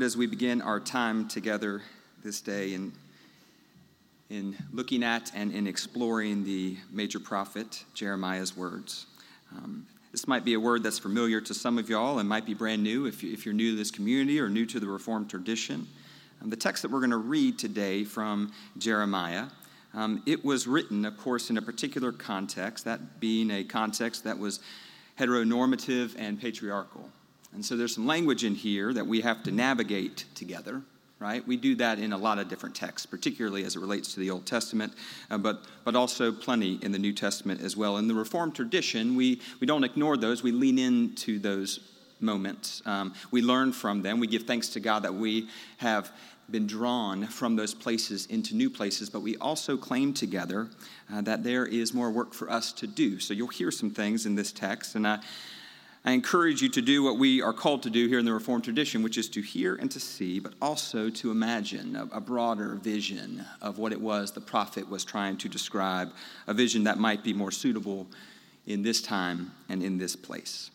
as we begin our time together this day in, in looking at and in exploring the major prophet Jeremiah's words. Um, this might be a word that's familiar to some of y'all and might be brand new if, you, if you're new to this community or new to the Reformed tradition. Um, the text that we're going to read today from Jeremiah, um, it was written, of course, in a particular context, that being a context that was heteronormative and patriarchal. And so there's some language in here that we have to navigate together, right? We do that in a lot of different texts, particularly as it relates to the Old Testament, uh, but, but also plenty in the New Testament as well. In the Reformed tradition, we, we don't ignore those, we lean into those moments. Um, we learn from them. We give thanks to God that we have been drawn from those places into new places, but we also claim together uh, that there is more work for us to do. So you'll hear some things in this text, and I. I encourage you to do what we are called to do here in the Reformed tradition, which is to hear and to see, but also to imagine a, a, broader vision of what it was the prophet was trying to describe, a vision that might be more suitable in this time and in this place.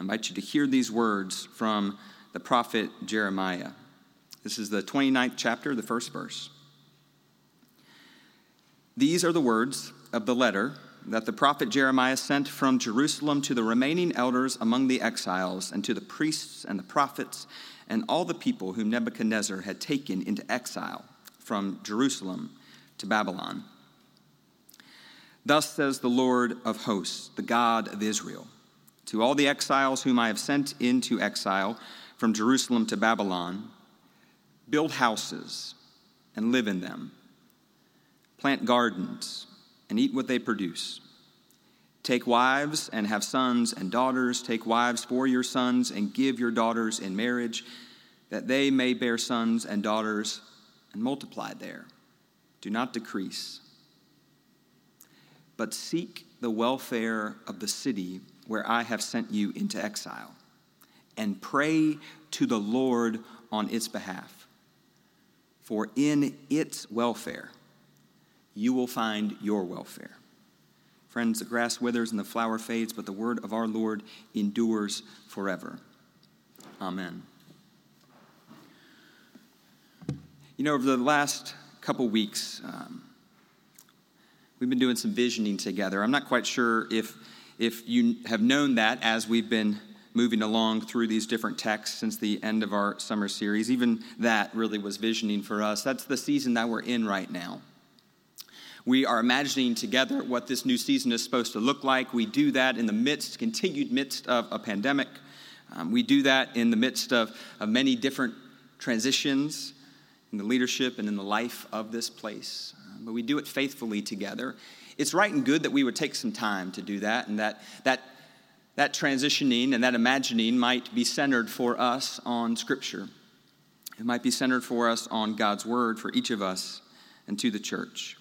I invite you to hear these words from the prophet Jeremiah. This is the 29th chapter, the first verse. These are the words of the letter that the prophet Jeremiah sent from Jerusalem to the remaining elders among the exiles, and to the priests and the prophets, and all the people whom Nebuchadnezzar had taken into exile from Jerusalem to Babylon. Thus says the Lord of hosts, the God of Israel, to all the exiles whom I have sent into exile from Jerusalem to Babylon build houses and live in them, plant gardens and eat what they produce. Take wives and have sons and daughters. Take wives for your sons and give your daughters in marriage, that they may bear sons and daughters and multiply there. Do not decrease. But seek the welfare of the city where I have sent you into exile, and pray to the Lord on its behalf. For in its welfare, you will find your welfare. Friends, the grass withers and the flower fades, but the word of our Lord endures forever. Amen. You know, over the last couple weeks, um, we've been doing some visioning together. I'm not quite sure if, if you have known that as we've been moving along through these different texts since the end of our summer series. Even that really was visioning for us. That's the season that we're in right now. We are imagining together what this new season is supposed to look like. We do that in the midst, continued midst of a pandemic. Um, we do that in the midst of, of many different transitions in the leadership and in the life of this place. Um, but we do it faithfully together. It's right and good that we would take some time to do that, and that, that, that transitioning and that imagining might be centered for us on Scripture. It might be centered for us on God's Word for each of us and to the church.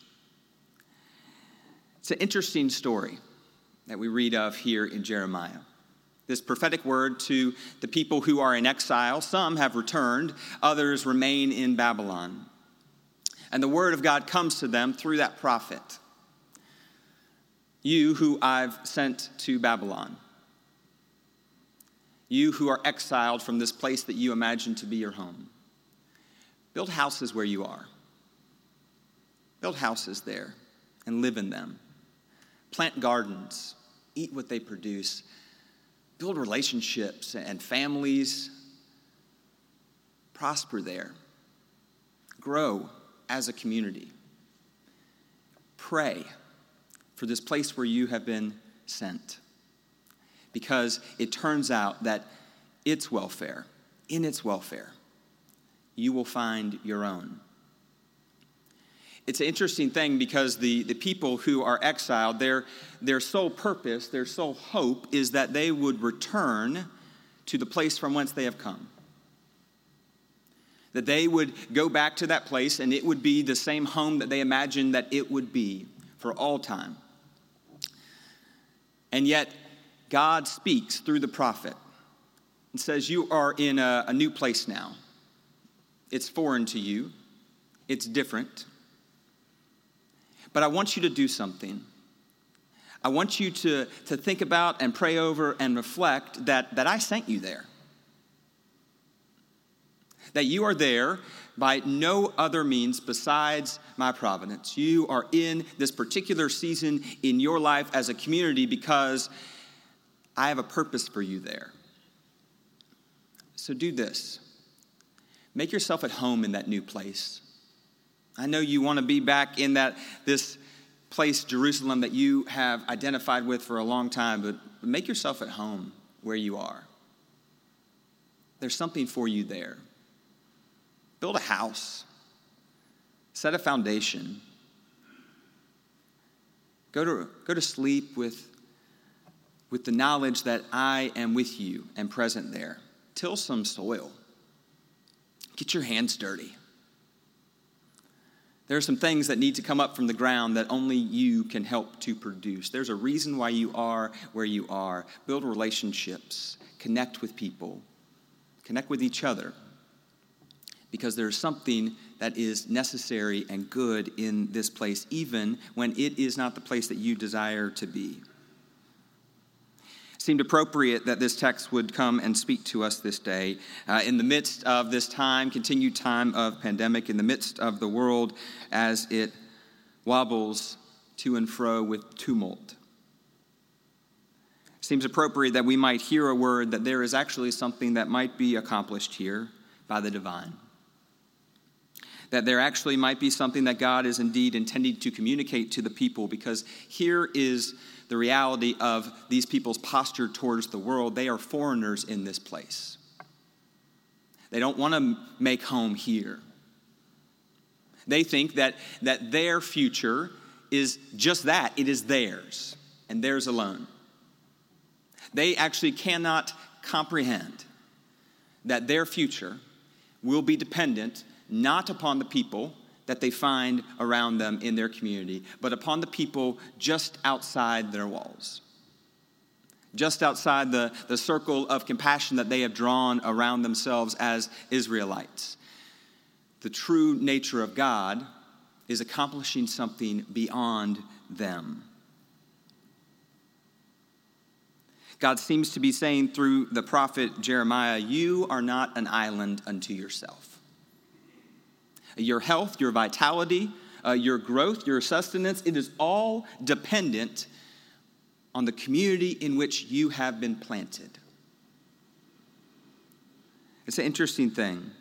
It's an interesting story that we read of here in Jeremiah. This prophetic word to the people who are in exile. Some have returned, others remain in Babylon. And the word of God comes to them through that prophet. You who I've sent to Babylon. You who are exiled from this place that you imagine to be your home. Build houses where you are. Build houses there and live in them plant gardens, eat what they produce, build relationships and families, prosper there, grow as a community. Pray for this place where you have been sent. Because it turns out that its welfare, in its welfare, you will find your own it's an interesting thing because the, the people who are exiled, their, their sole purpose, their sole hope is that they would return to the place from whence they have come. That they would go back to that place and it would be the same home that they imagined that it would be for all time. And yet, God speaks through the prophet and says, You are in a, a new place now. It's foreign to you, it's different. But I want you to do something. I want you to, to think about and pray over and reflect that, that I sent you there. that you are there by no other means besides my providence. You are in this particular season in your life as a community because I have a purpose for you there. So do this make yourself at home in that new place. I know you want to be back in that this place, Jerusalem, that you have identified with for a long time, but make yourself at home where you are. There's something for you there. Build a house, set a foundation. Go to, go to sleep with, with the knowledge that I am with you and present there. Till some soil. Get your hands dirty. There are some things that need to come up from the ground that only you can help to produce. There's a reason why you are where you are. Build relationships, connect with people, connect with each other, because there's something that is necessary and good in this place, even when it is not the place that you desire to be seemed appropriate that this text would come and speak to us this day. Uh, in the midst of this time, continued time of pandemic, in the midst of the world as it wobbles to and fro with tumult. Seems appropriate that we might hear a word that there is actually something that might be accomplished here by the divine. That there actually might be something that God is indeed intending to communicate to the people, because here is the reality of these people's posture towards the world. They are foreigners in this place. They don't want to make home here. They think that, that their future is just that it is theirs and theirs alone. They actually cannot comprehend that their future will be dependent not upon the people that they find around them in their community, but upon the people just outside their walls. Just outside the, the circle of compassion that they have drawn around themselves as Israelites. The true nature of God is accomplishing something beyond them. God seems to be saying through the prophet Jeremiah, You are not an island unto yourself your health, your vitality, uh, your growth, your sustenance, it is all dependent on the community in which you have been planted. It's an interesting thing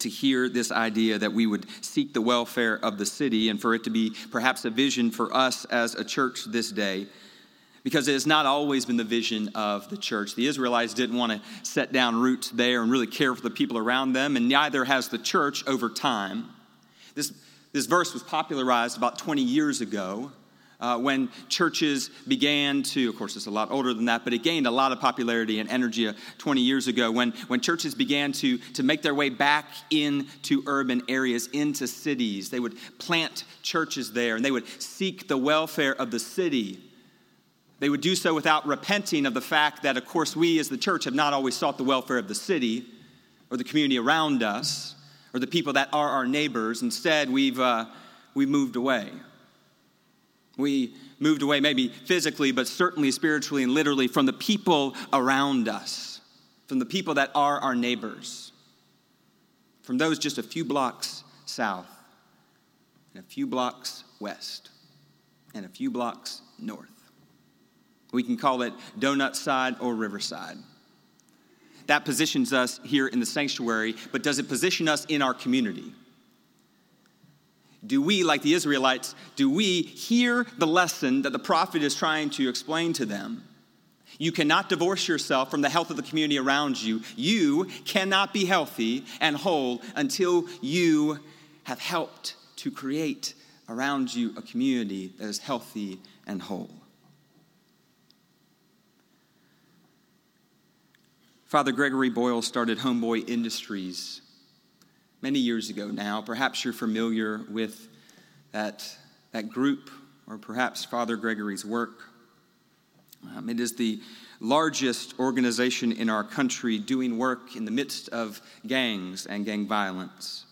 to hear this idea that we would seek the welfare of the city and for it to be perhaps a vision for us as a church this day because it has not always been the vision of the church. The Israelites didn't want to set down roots there and really care for the people around them, and neither has the church over time. This, this verse was popularized about 20 years ago uh, when churches began to, of course, it's a lot older than that, but it gained a lot of popularity and energy uh, 20 years ago when, when churches began to, to make their way back into urban areas, into cities. They would plant churches there and they would seek the welfare of the city they would do so without repenting of the fact that, of course, we as the church have not always sought the welfare of the city or the community around us or the people that are our neighbors. Instead, we've, uh, we've moved away. We moved away, maybe physically, but certainly spiritually and literally, from the people around us, from the people that are our neighbors, from those just a few blocks south, and a few blocks west, and a few blocks north. We can call it donut side or riverside. That positions us here in the sanctuary, but does it position us in our community? Do we, like the Israelites, do we hear the lesson that the prophet is trying to explain to them? You cannot divorce yourself from the health of the community around you. You cannot be healthy and whole until you have helped to create around you a community that is healthy and whole. Father Gregory Boyle started Homeboy Industries many years ago now. Perhaps you're familiar with that, that group or perhaps Father Gregory's work. Um, it is the largest organization in our country doing work in the midst of gangs and gang violence.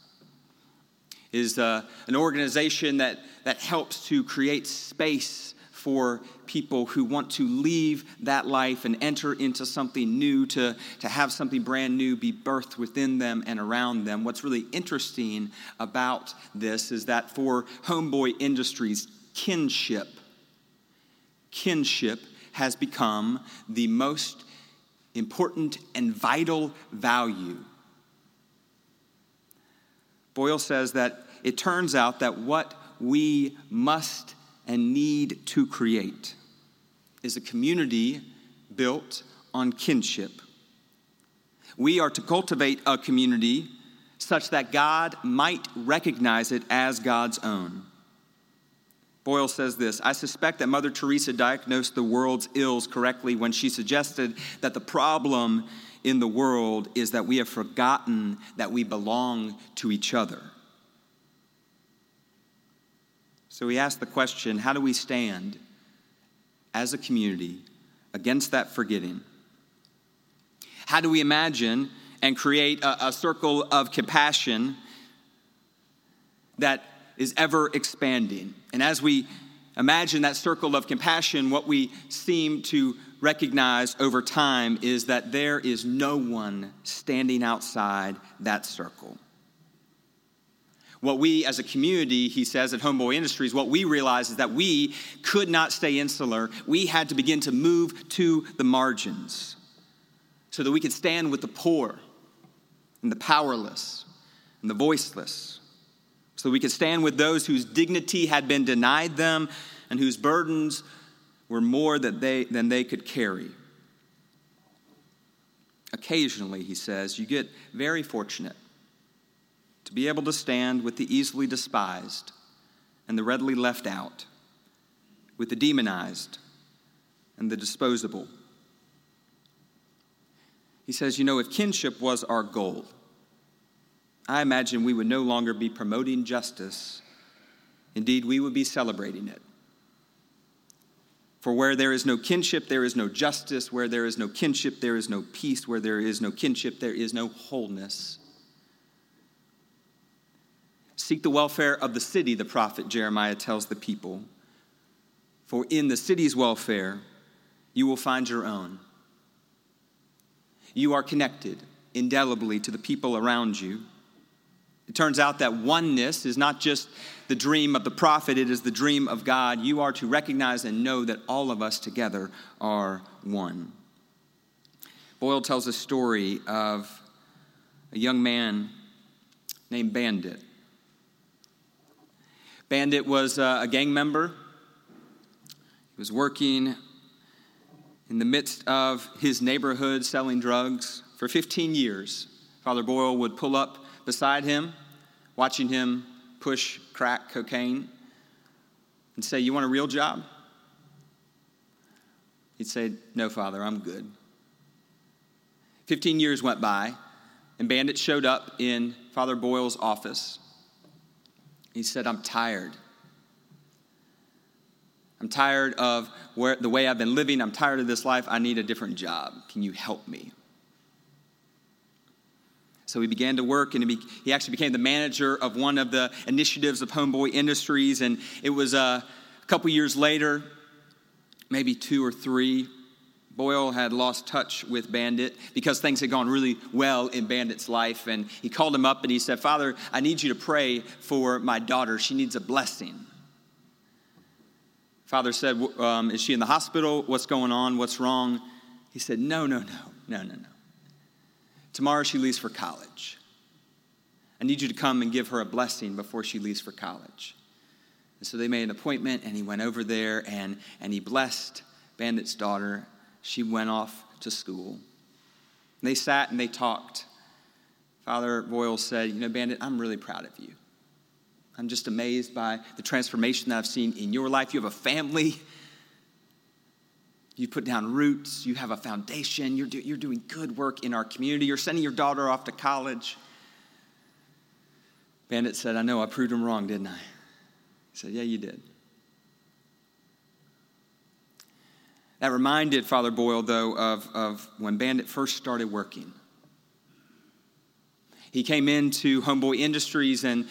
It is uh, an organization that, that helps to create space for people who want to leave that life and enter into something new, to, to have something brand new be birthed within them and around them. What's really interesting about this is that for Homeboy Industries, kinship, kinship has become the most important and vital value. Boyle says that it turns out that what we must and need to create is a community built on kinship. We are to cultivate a community such that God might recognize it as God's own. Boyle says this I suspect that Mother Teresa diagnosed the world's ills correctly when she suggested that the problem in the world is that we have forgotten that we belong to each other. So we ask the question how do we stand as a community against that forgetting? How do we imagine and create a, a circle of compassion that is ever expanding? And as we imagine that circle of compassion, what we seem to recognize over time is that there is no one standing outside that circle. What we as a community, he says at Homeboy Industries, what we realized is that we could not stay insular. We had to begin to move to the margins so that we could stand with the poor and the powerless and the voiceless. So that we could stand with those whose dignity had been denied them and whose burdens were more they, than they could carry. Occasionally, he says, you get very fortunate to be able to stand with the easily despised and the readily left out, with the demonized and the disposable. He says, You know, if kinship was our goal, I imagine we would no longer be promoting justice. Indeed, we would be celebrating it. For where there is no kinship, there is no justice. Where there is no kinship, there is no peace. Where there is no kinship, there is no wholeness. Seek the welfare of the city, the prophet Jeremiah tells the people. For in the city's welfare, you will find your own. You are connected indelibly to the people around you. It turns out that oneness is not just the dream of the prophet, it is the dream of God. You are to recognize and know that all of us together are one. Boyle tells a story of a young man named Bandit. Bandit was uh, a gang member. He was working in the midst of his neighborhood selling drugs for 15 years. Father Boyle would pull up beside him, watching him push crack cocaine, and say, You want a real job? He'd say, No, Father, I'm good. 15 years went by, and Bandit showed up in Father Boyle's office. He said, I'm tired. I'm tired of where, the way I've been living. I'm tired of this life. I need a different job. Can you help me? So he began to work, and he, be, he actually became the manager of one of the initiatives of Homeboy Industries. And it was uh, a couple years later, maybe two or three, Boyle had lost touch with Bandit because things had gone really well in Bandit's life. And he called him up and he said, Father, I need you to pray for my daughter. She needs a blessing. Father said, um, Is she in the hospital? What's going on? What's wrong? He said, No, no, no, no, no, no. Tomorrow she leaves for college. I need you to come and give her a blessing before she leaves for college. And so they made an appointment and he went over there and, and he blessed Bandit's daughter she went off to school. They sat and they talked. Father Boyle said, You know, Bandit, I'm really proud of you. I'm just amazed by the transformation that I've seen in your life. You have a family. You put down roots. You have a foundation. You're, do, you're doing good work in our community. You're sending your daughter off to college. Bandit said, I know, I proved him wrong, didn't I? He said, Yeah, you did. That reminded Father Boyle, though, of, of when Bandit first started working. He came into Homeboy Industries and,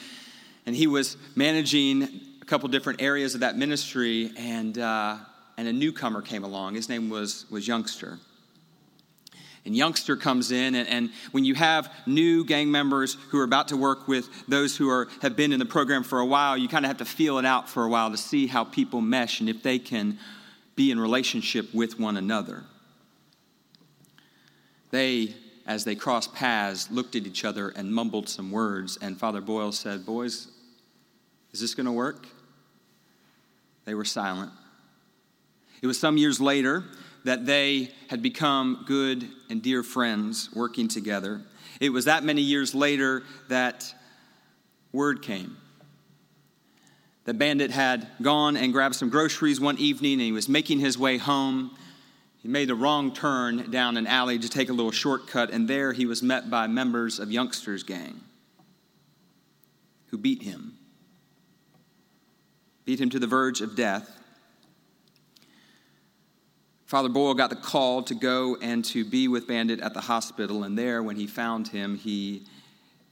and he was managing a couple different areas of that ministry, and, uh, and a newcomer came along. His name was, was Youngster. And Youngster comes in, and, and when you have new gang members who are about to work with those who are, have been in the program for a while, you kind of have to feel it out for a while to see how people mesh and if they can be in relationship with one another. They, as they crossed paths, looked at each other and mumbled some words, and Father Boyle said, Boys, is this going to work? They were silent. It was some years later that they had become good and dear friends working together. It was that many years later that word came. The bandit had gone and grabbed some groceries one evening and he was making his way home. He made the wrong turn down an alley to take a little shortcut, and there he was met by members of Youngster's gang who beat him beat him to the verge of death. Father Boyle got the call to go and to be with Bandit at the hospital, and there, when he found him, he,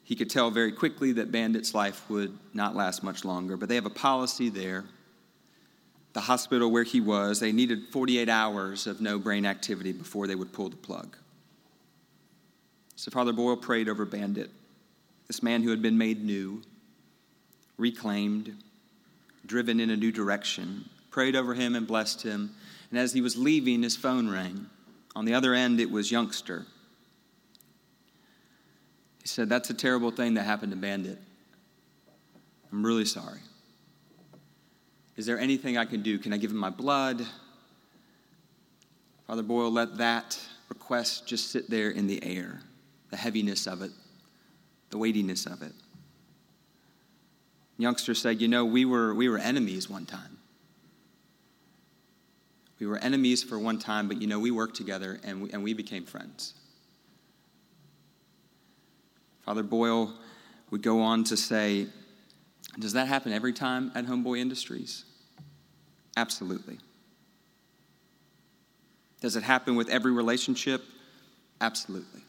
he could tell very quickly that Bandit's life would not last much longer. But they have a policy there. The hospital where he was, they needed 48 hours of no brain activity before they would pull the plug. So Father Boyle prayed over Bandit, this man who had been made new, reclaimed, driven in a new direction, prayed over him and blessed him. And as he was leaving, his phone rang. On the other end, it was Youngster. He said, That's a terrible thing that happened to Bandit. I'm really sorry. Is there anything I can do? Can I give him my blood? Father Boyle let that request just sit there in the air, the heaviness of it, the weightiness of it. Youngster said, You know, we were, we were enemies one time. We were enemies for one time, but you know, we worked together and we, and we became friends. Father Boyle would go on to say, Does that happen every time at Homeboy Industries? Absolutely. Does it happen with every relationship? Absolutely.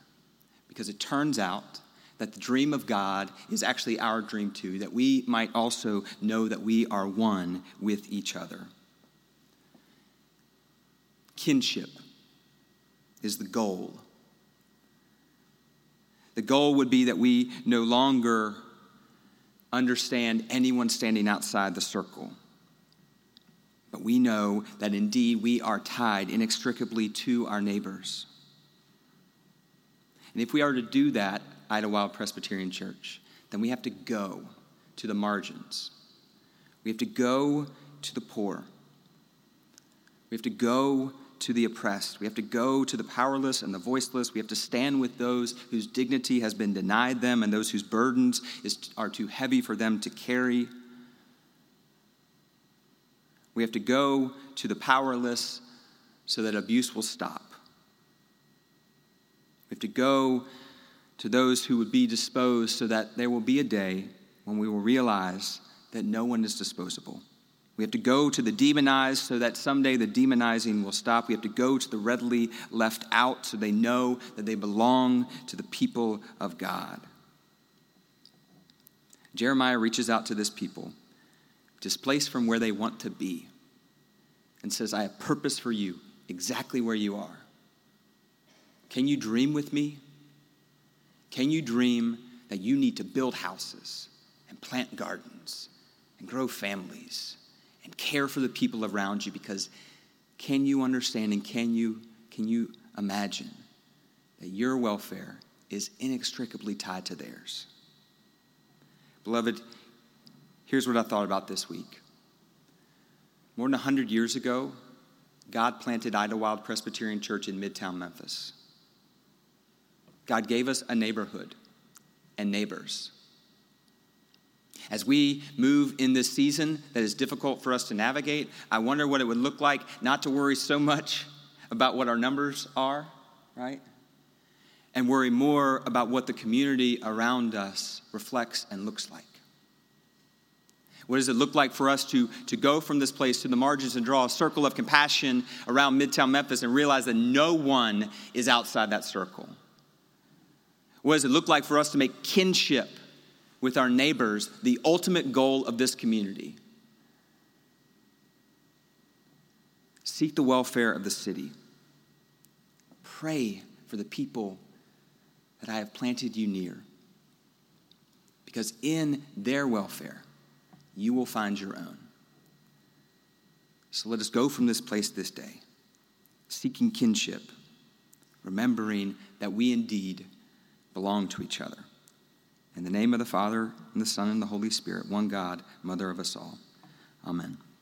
Because it turns out that the dream of God is actually our dream too, that we might also know that we are one with each other. Kinship is the goal. The goal would be that we no longer understand anyone standing outside the circle. But we know that indeed we are tied inextricably to our neighbors. And if we are to do that, Idlewild Presbyterian Church, then we have to go to the margins. We have to go to the poor. We have to go to the oppressed. We have to go to the powerless and the voiceless. We have to stand with those whose dignity has been denied them and those whose burdens is, are too heavy for them to carry. We have to go to the powerless so that abuse will stop. We have to go to those who would be disposed so that there will be a day when we will realize that no one is disposable. We have to go to the demonized so that someday the demonizing will stop. We have to go to the readily left out so they know that they belong to the people of God. Jeremiah reaches out to this people, displaced from where they want to be, and says, I have purpose for you exactly where you are. Can you dream with me? Can you dream that you need to build houses and plant gardens and grow families and care for the people around you? Because can you understand and can you, can you imagine that your welfare is inextricably tied to theirs? Beloved, here's what I thought about this week. More than 100 years ago, God planted Idlewild Presbyterian Church in Midtown Memphis. God gave us a neighborhood and neighbors. As we move in this season that is difficult for us to navigate, I wonder what it would look like not to worry so much about what our numbers are, right? And worry more about what the community around us reflects and looks like. What does it look like for us to, to go from this place to the margins and draw a circle of compassion around Midtown Memphis and realize that no one is outside that circle? What does it look like for us to make kinship with our neighbors the ultimate goal of this community. Seek the welfare of the city. Pray for the people that I have planted you near, because in their welfare, you will find your own. So let us go from this place this day, seeking kinship, remembering that we indeed belong to each other. In the name of the Father, and the Son, and the Holy Spirit, one God, Mother of us all. Amen.